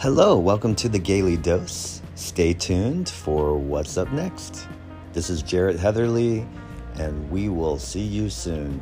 Hello, welcome to the Gaily Dose. Stay tuned for what's up next. This is Jarrett Heatherly, and we will see you soon.